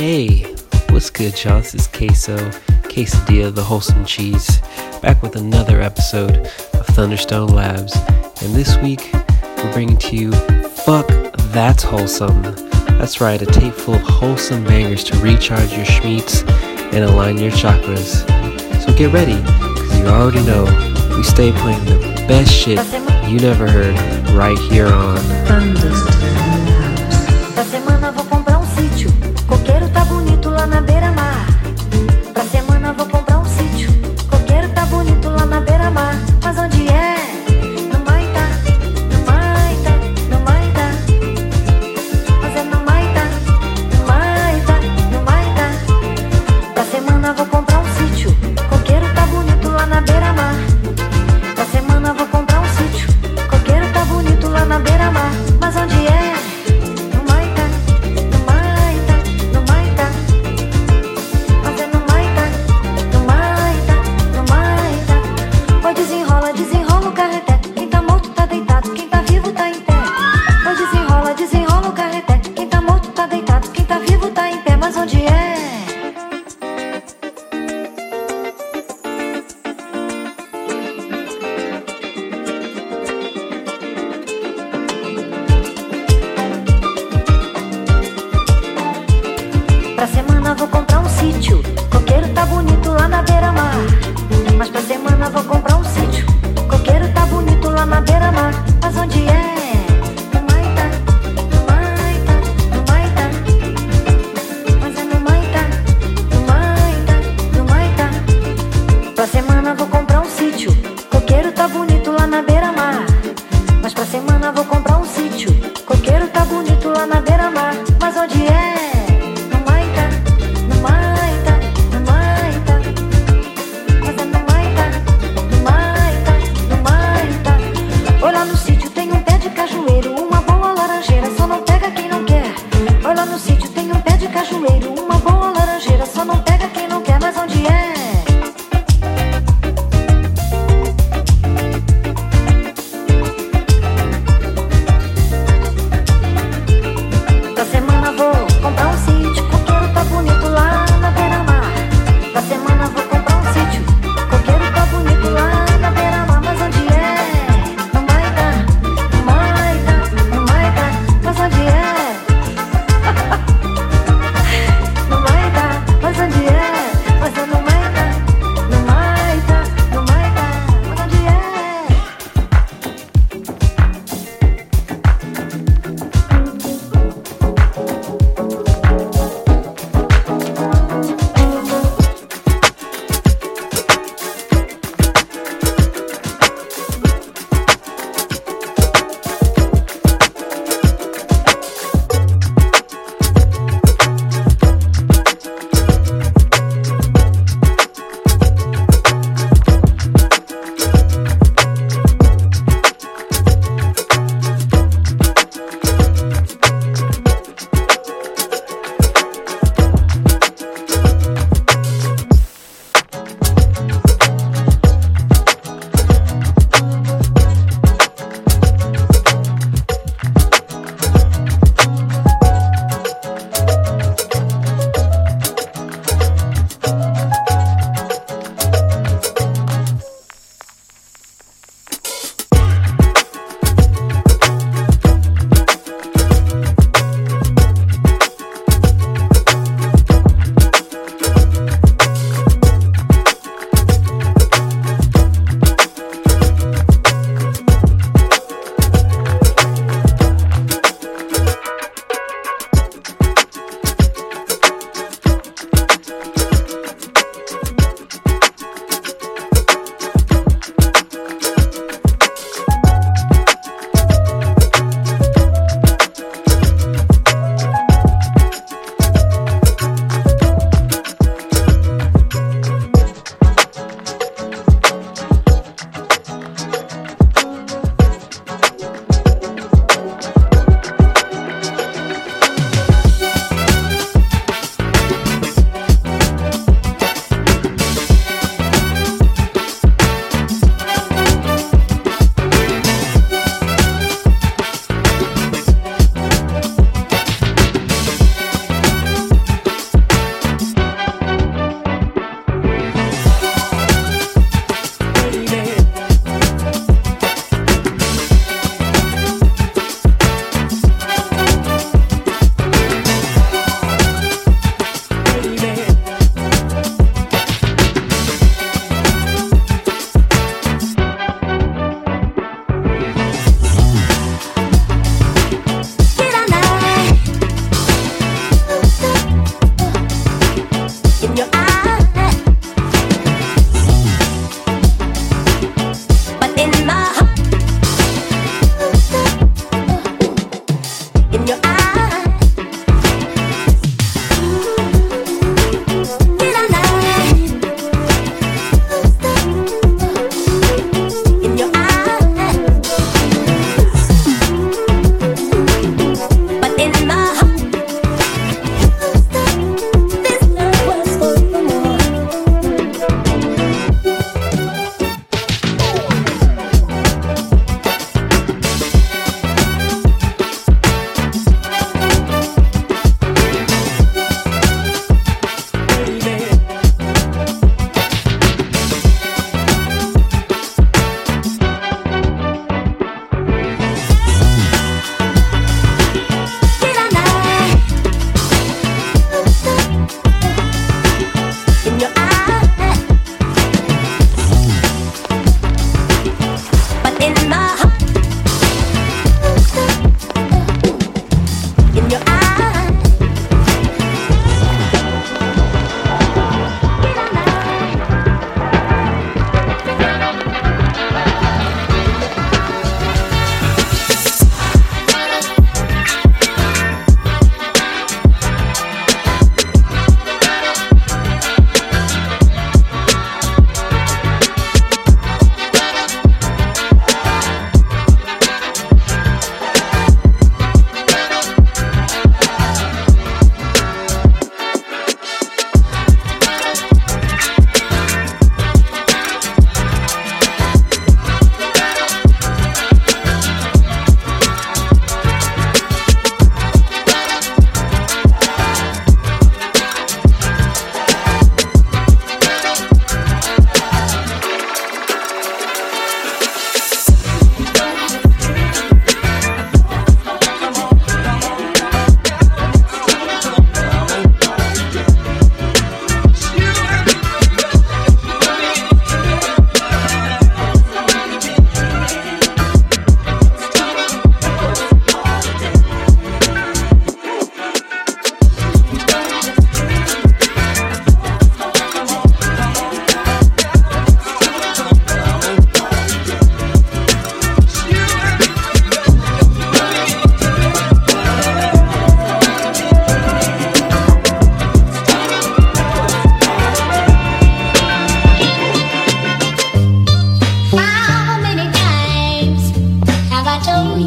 Hey, what's good, y'all? This is Queso, Quesadilla, the wholesome cheese, back with another episode of Thunderstone Labs. And this week, we're bringing to you Fuck That's Wholesome. That's right, a tape full of wholesome bangers to recharge your schmeats and align your chakras. So get ready, because you already know we stay playing the best shit you never heard right here on Thunderstone.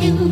you.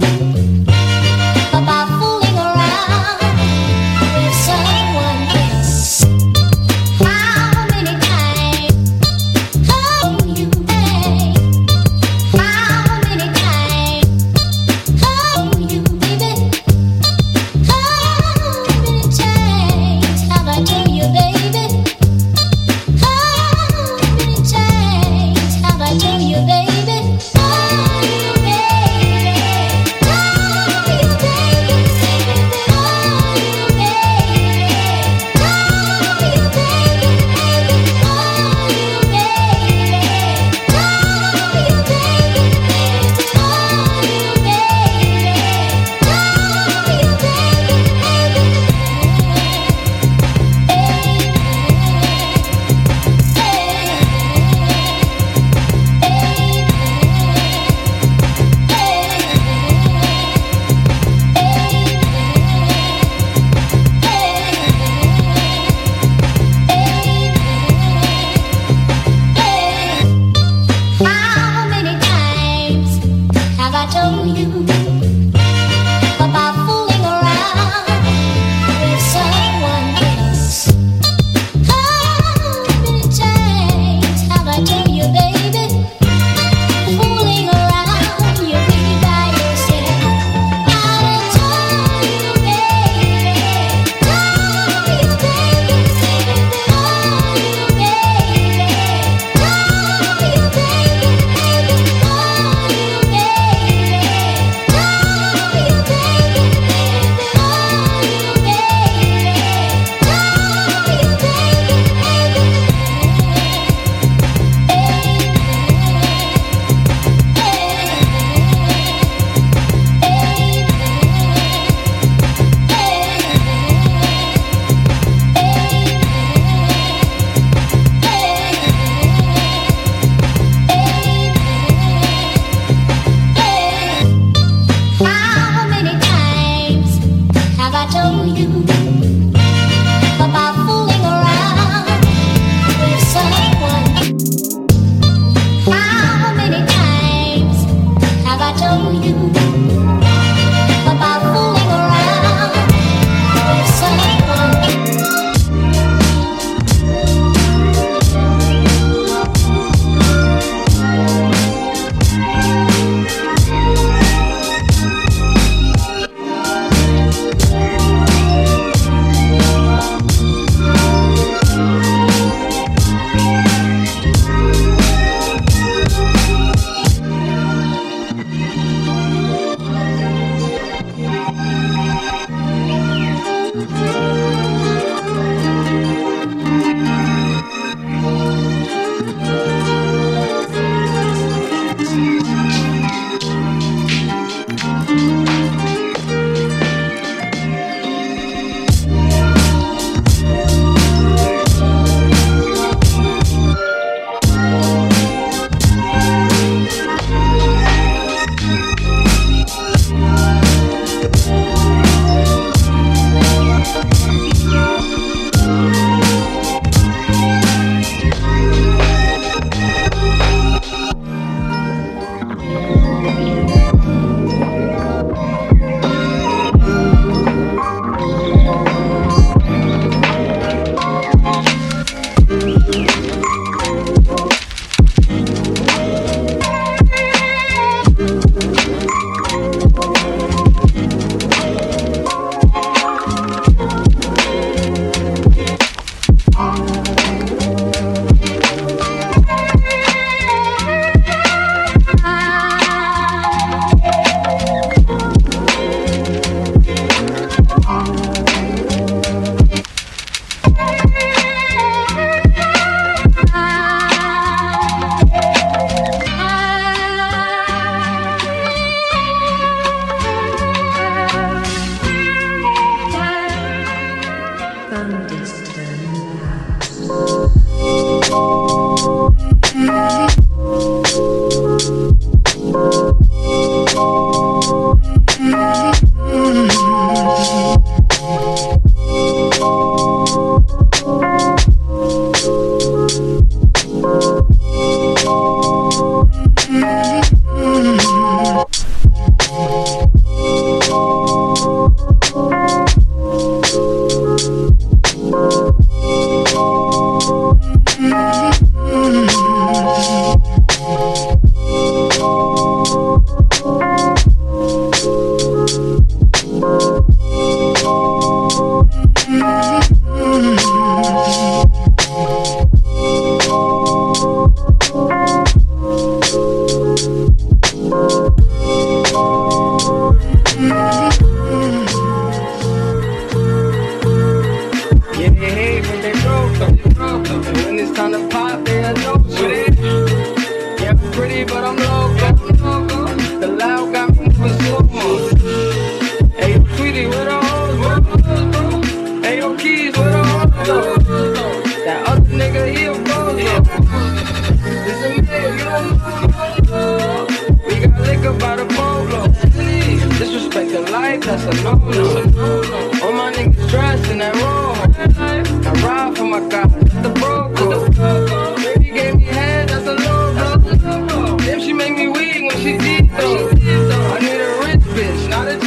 My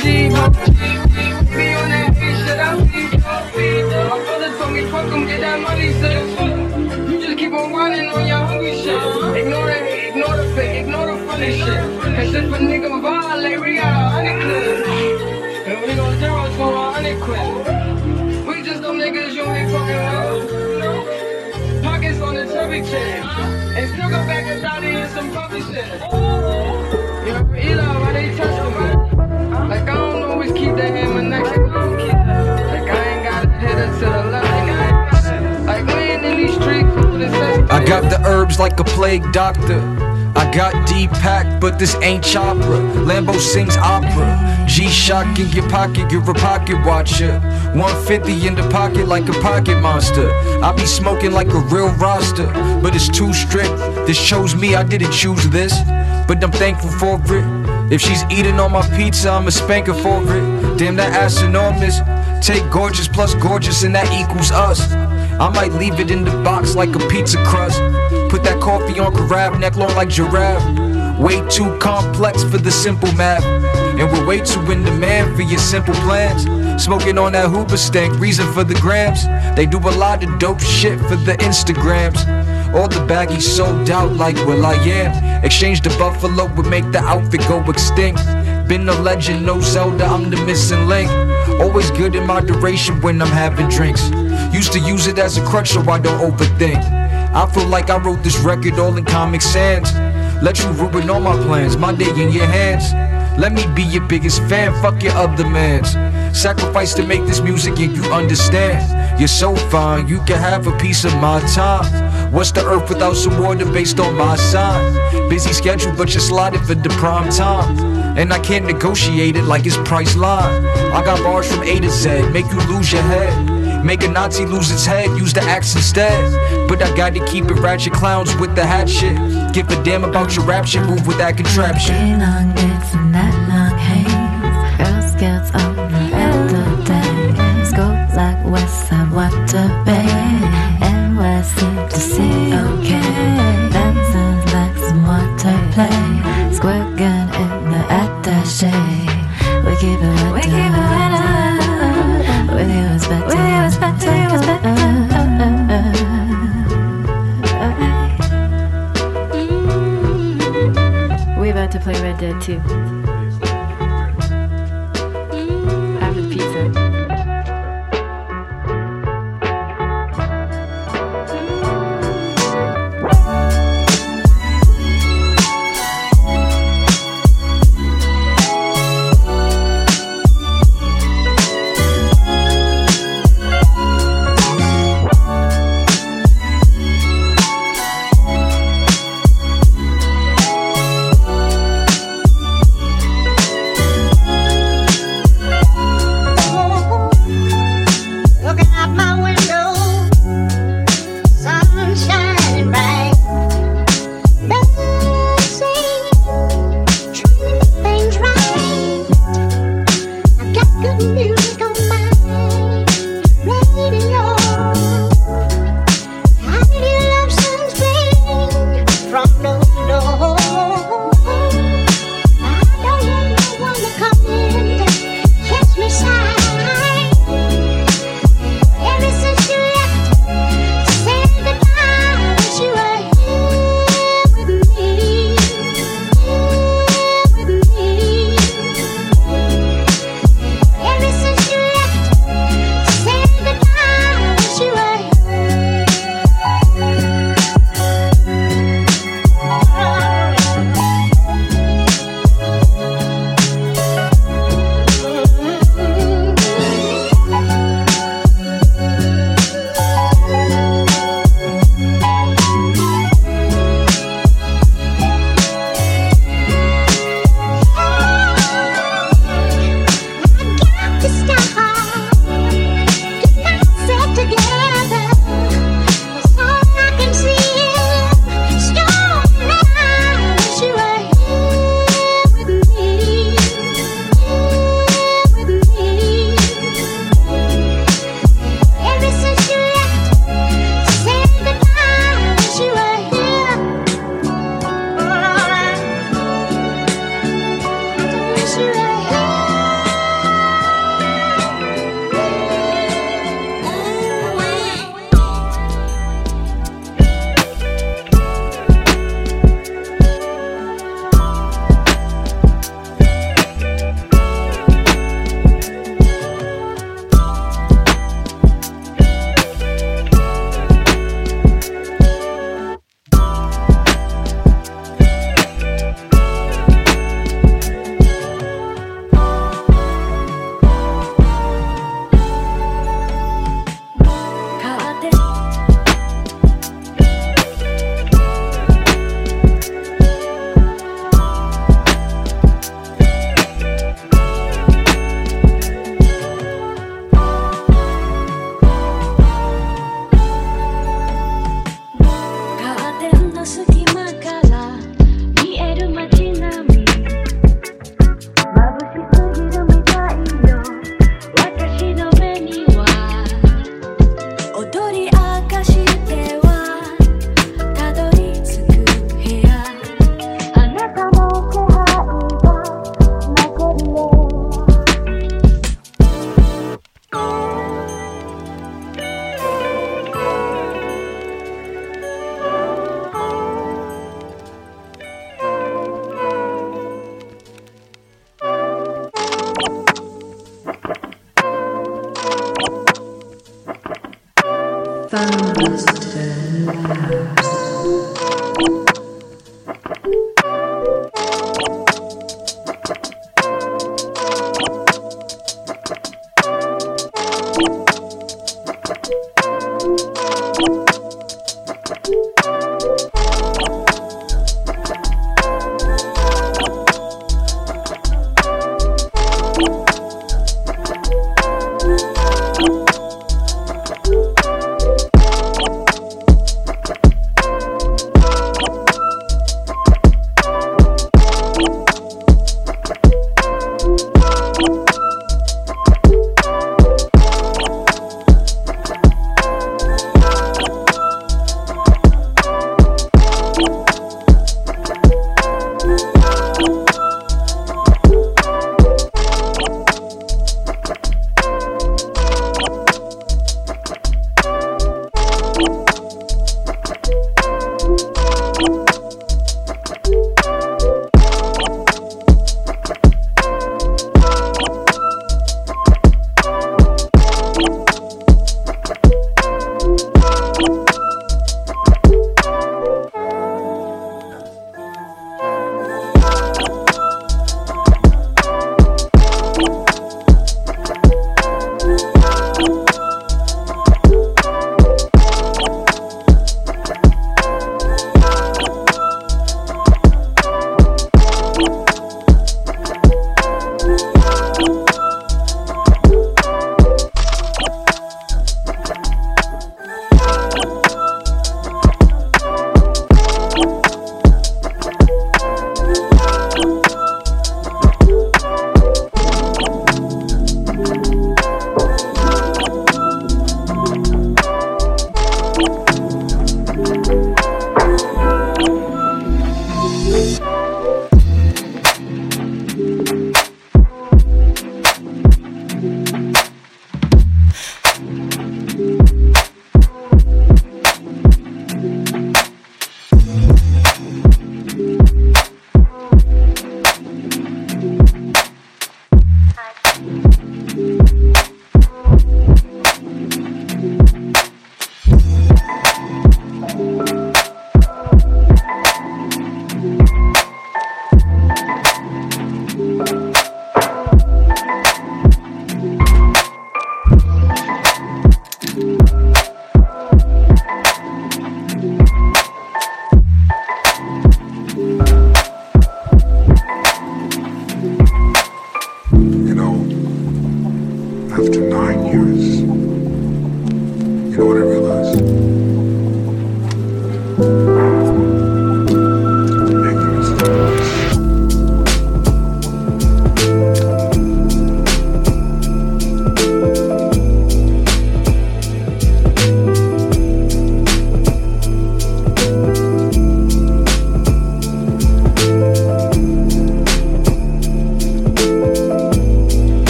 told me, get that money. You just keep on riding on your hungry shit. Ignore that, ignore the fake, ignore the funny shit. Cause if a nigga violate, we got a honey clip. And we gon' zero to a honey clip. We just them niggas you ain't fucking with pockets on the chubby chain. And still go back and thought some puppy shit. You know, Eli, why they touch but this ain't chopper. Lambo sings opera. G-Shock in your pocket, you're a pocket watcher. 150 in the pocket like a pocket monster. I be smoking like a real roster, but it's too strict. This shows me I didn't choose this, but I'm thankful for it. If she's eating on my pizza, I'ma spank her for it. Damn, that ass enormous. Take gorgeous plus gorgeous, and that equals us. I might leave it in the box like a pizza crust. Put that coffee on crab, neck long like giraffe. Way too complex for the simple math. And we're way too in demand for your simple plans. Smoking on that hooper stank, reason for the grams. They do a lot of dope shit for the Instagrams. All the baggies sold out like Will I Am. Exchange the buffalo would make the outfit go extinct. Been a legend, no Zelda, I'm the missing link. Always good in moderation when I'm having drinks. Used to use it as a crutch so I don't overthink. I feel like I wrote this record all in Comic Sans. Let you ruin all my plans, my day in your hands. Let me be your biggest fan, fuck your other mans. Sacrifice to make this music and you understand. You're so fine, you can have a piece of my time. What's the earth without some water based on my sign? Busy schedule, but you're slotted for the prime time. And I can't negotiate it like it's Priceline. I got bars from A to Z, make you lose your head. Make a Nazi lose its head, use the axe instead. But I gotta keep it ratchet clowns with the hat shit. Give a damn about your rap shit, move with that contraption. Long bits and that long haze. Girl Scouts on the end of day. Scope like West Side Water Bay. And West seem to see okay. Dancers like some water play. Squirt gun in the attache. We keep it wet. We keep it wet. With you it's better. With you it's better. It's better. We about to play Red Dead 2.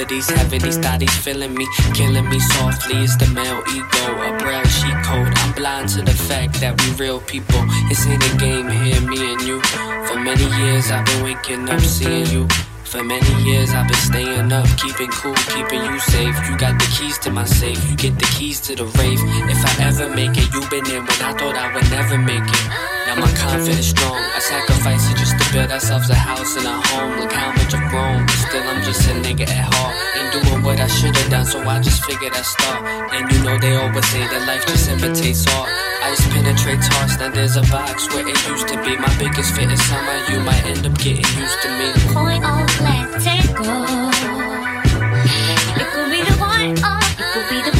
possibilities, having these thoughts feeling me, killing me softly. It's the male ego, a braille cheat code. I'm blind to the fact that we real people. It's in a game here, me and you. For many years I've been waking up seeing you. For many years I've been staying up, keeping cool, keeping you safe. You got the keys to my safe, you get the keys to the rave. If I ever make it, you been there when I thought I would never make it. My confidence strong, I sacrifice it just to build ourselves a house and a home. Look how much I've grown, still I'm just a nigga at heart. Ain't doing what I should've done, so I just figured I'd start. And you know they always say that life just imitates art. Ice penetrates hearts, now there's a box where it used to be. My biggest fear is somehow you might end up getting used to me. Point of letting go. It could be the of, it could be the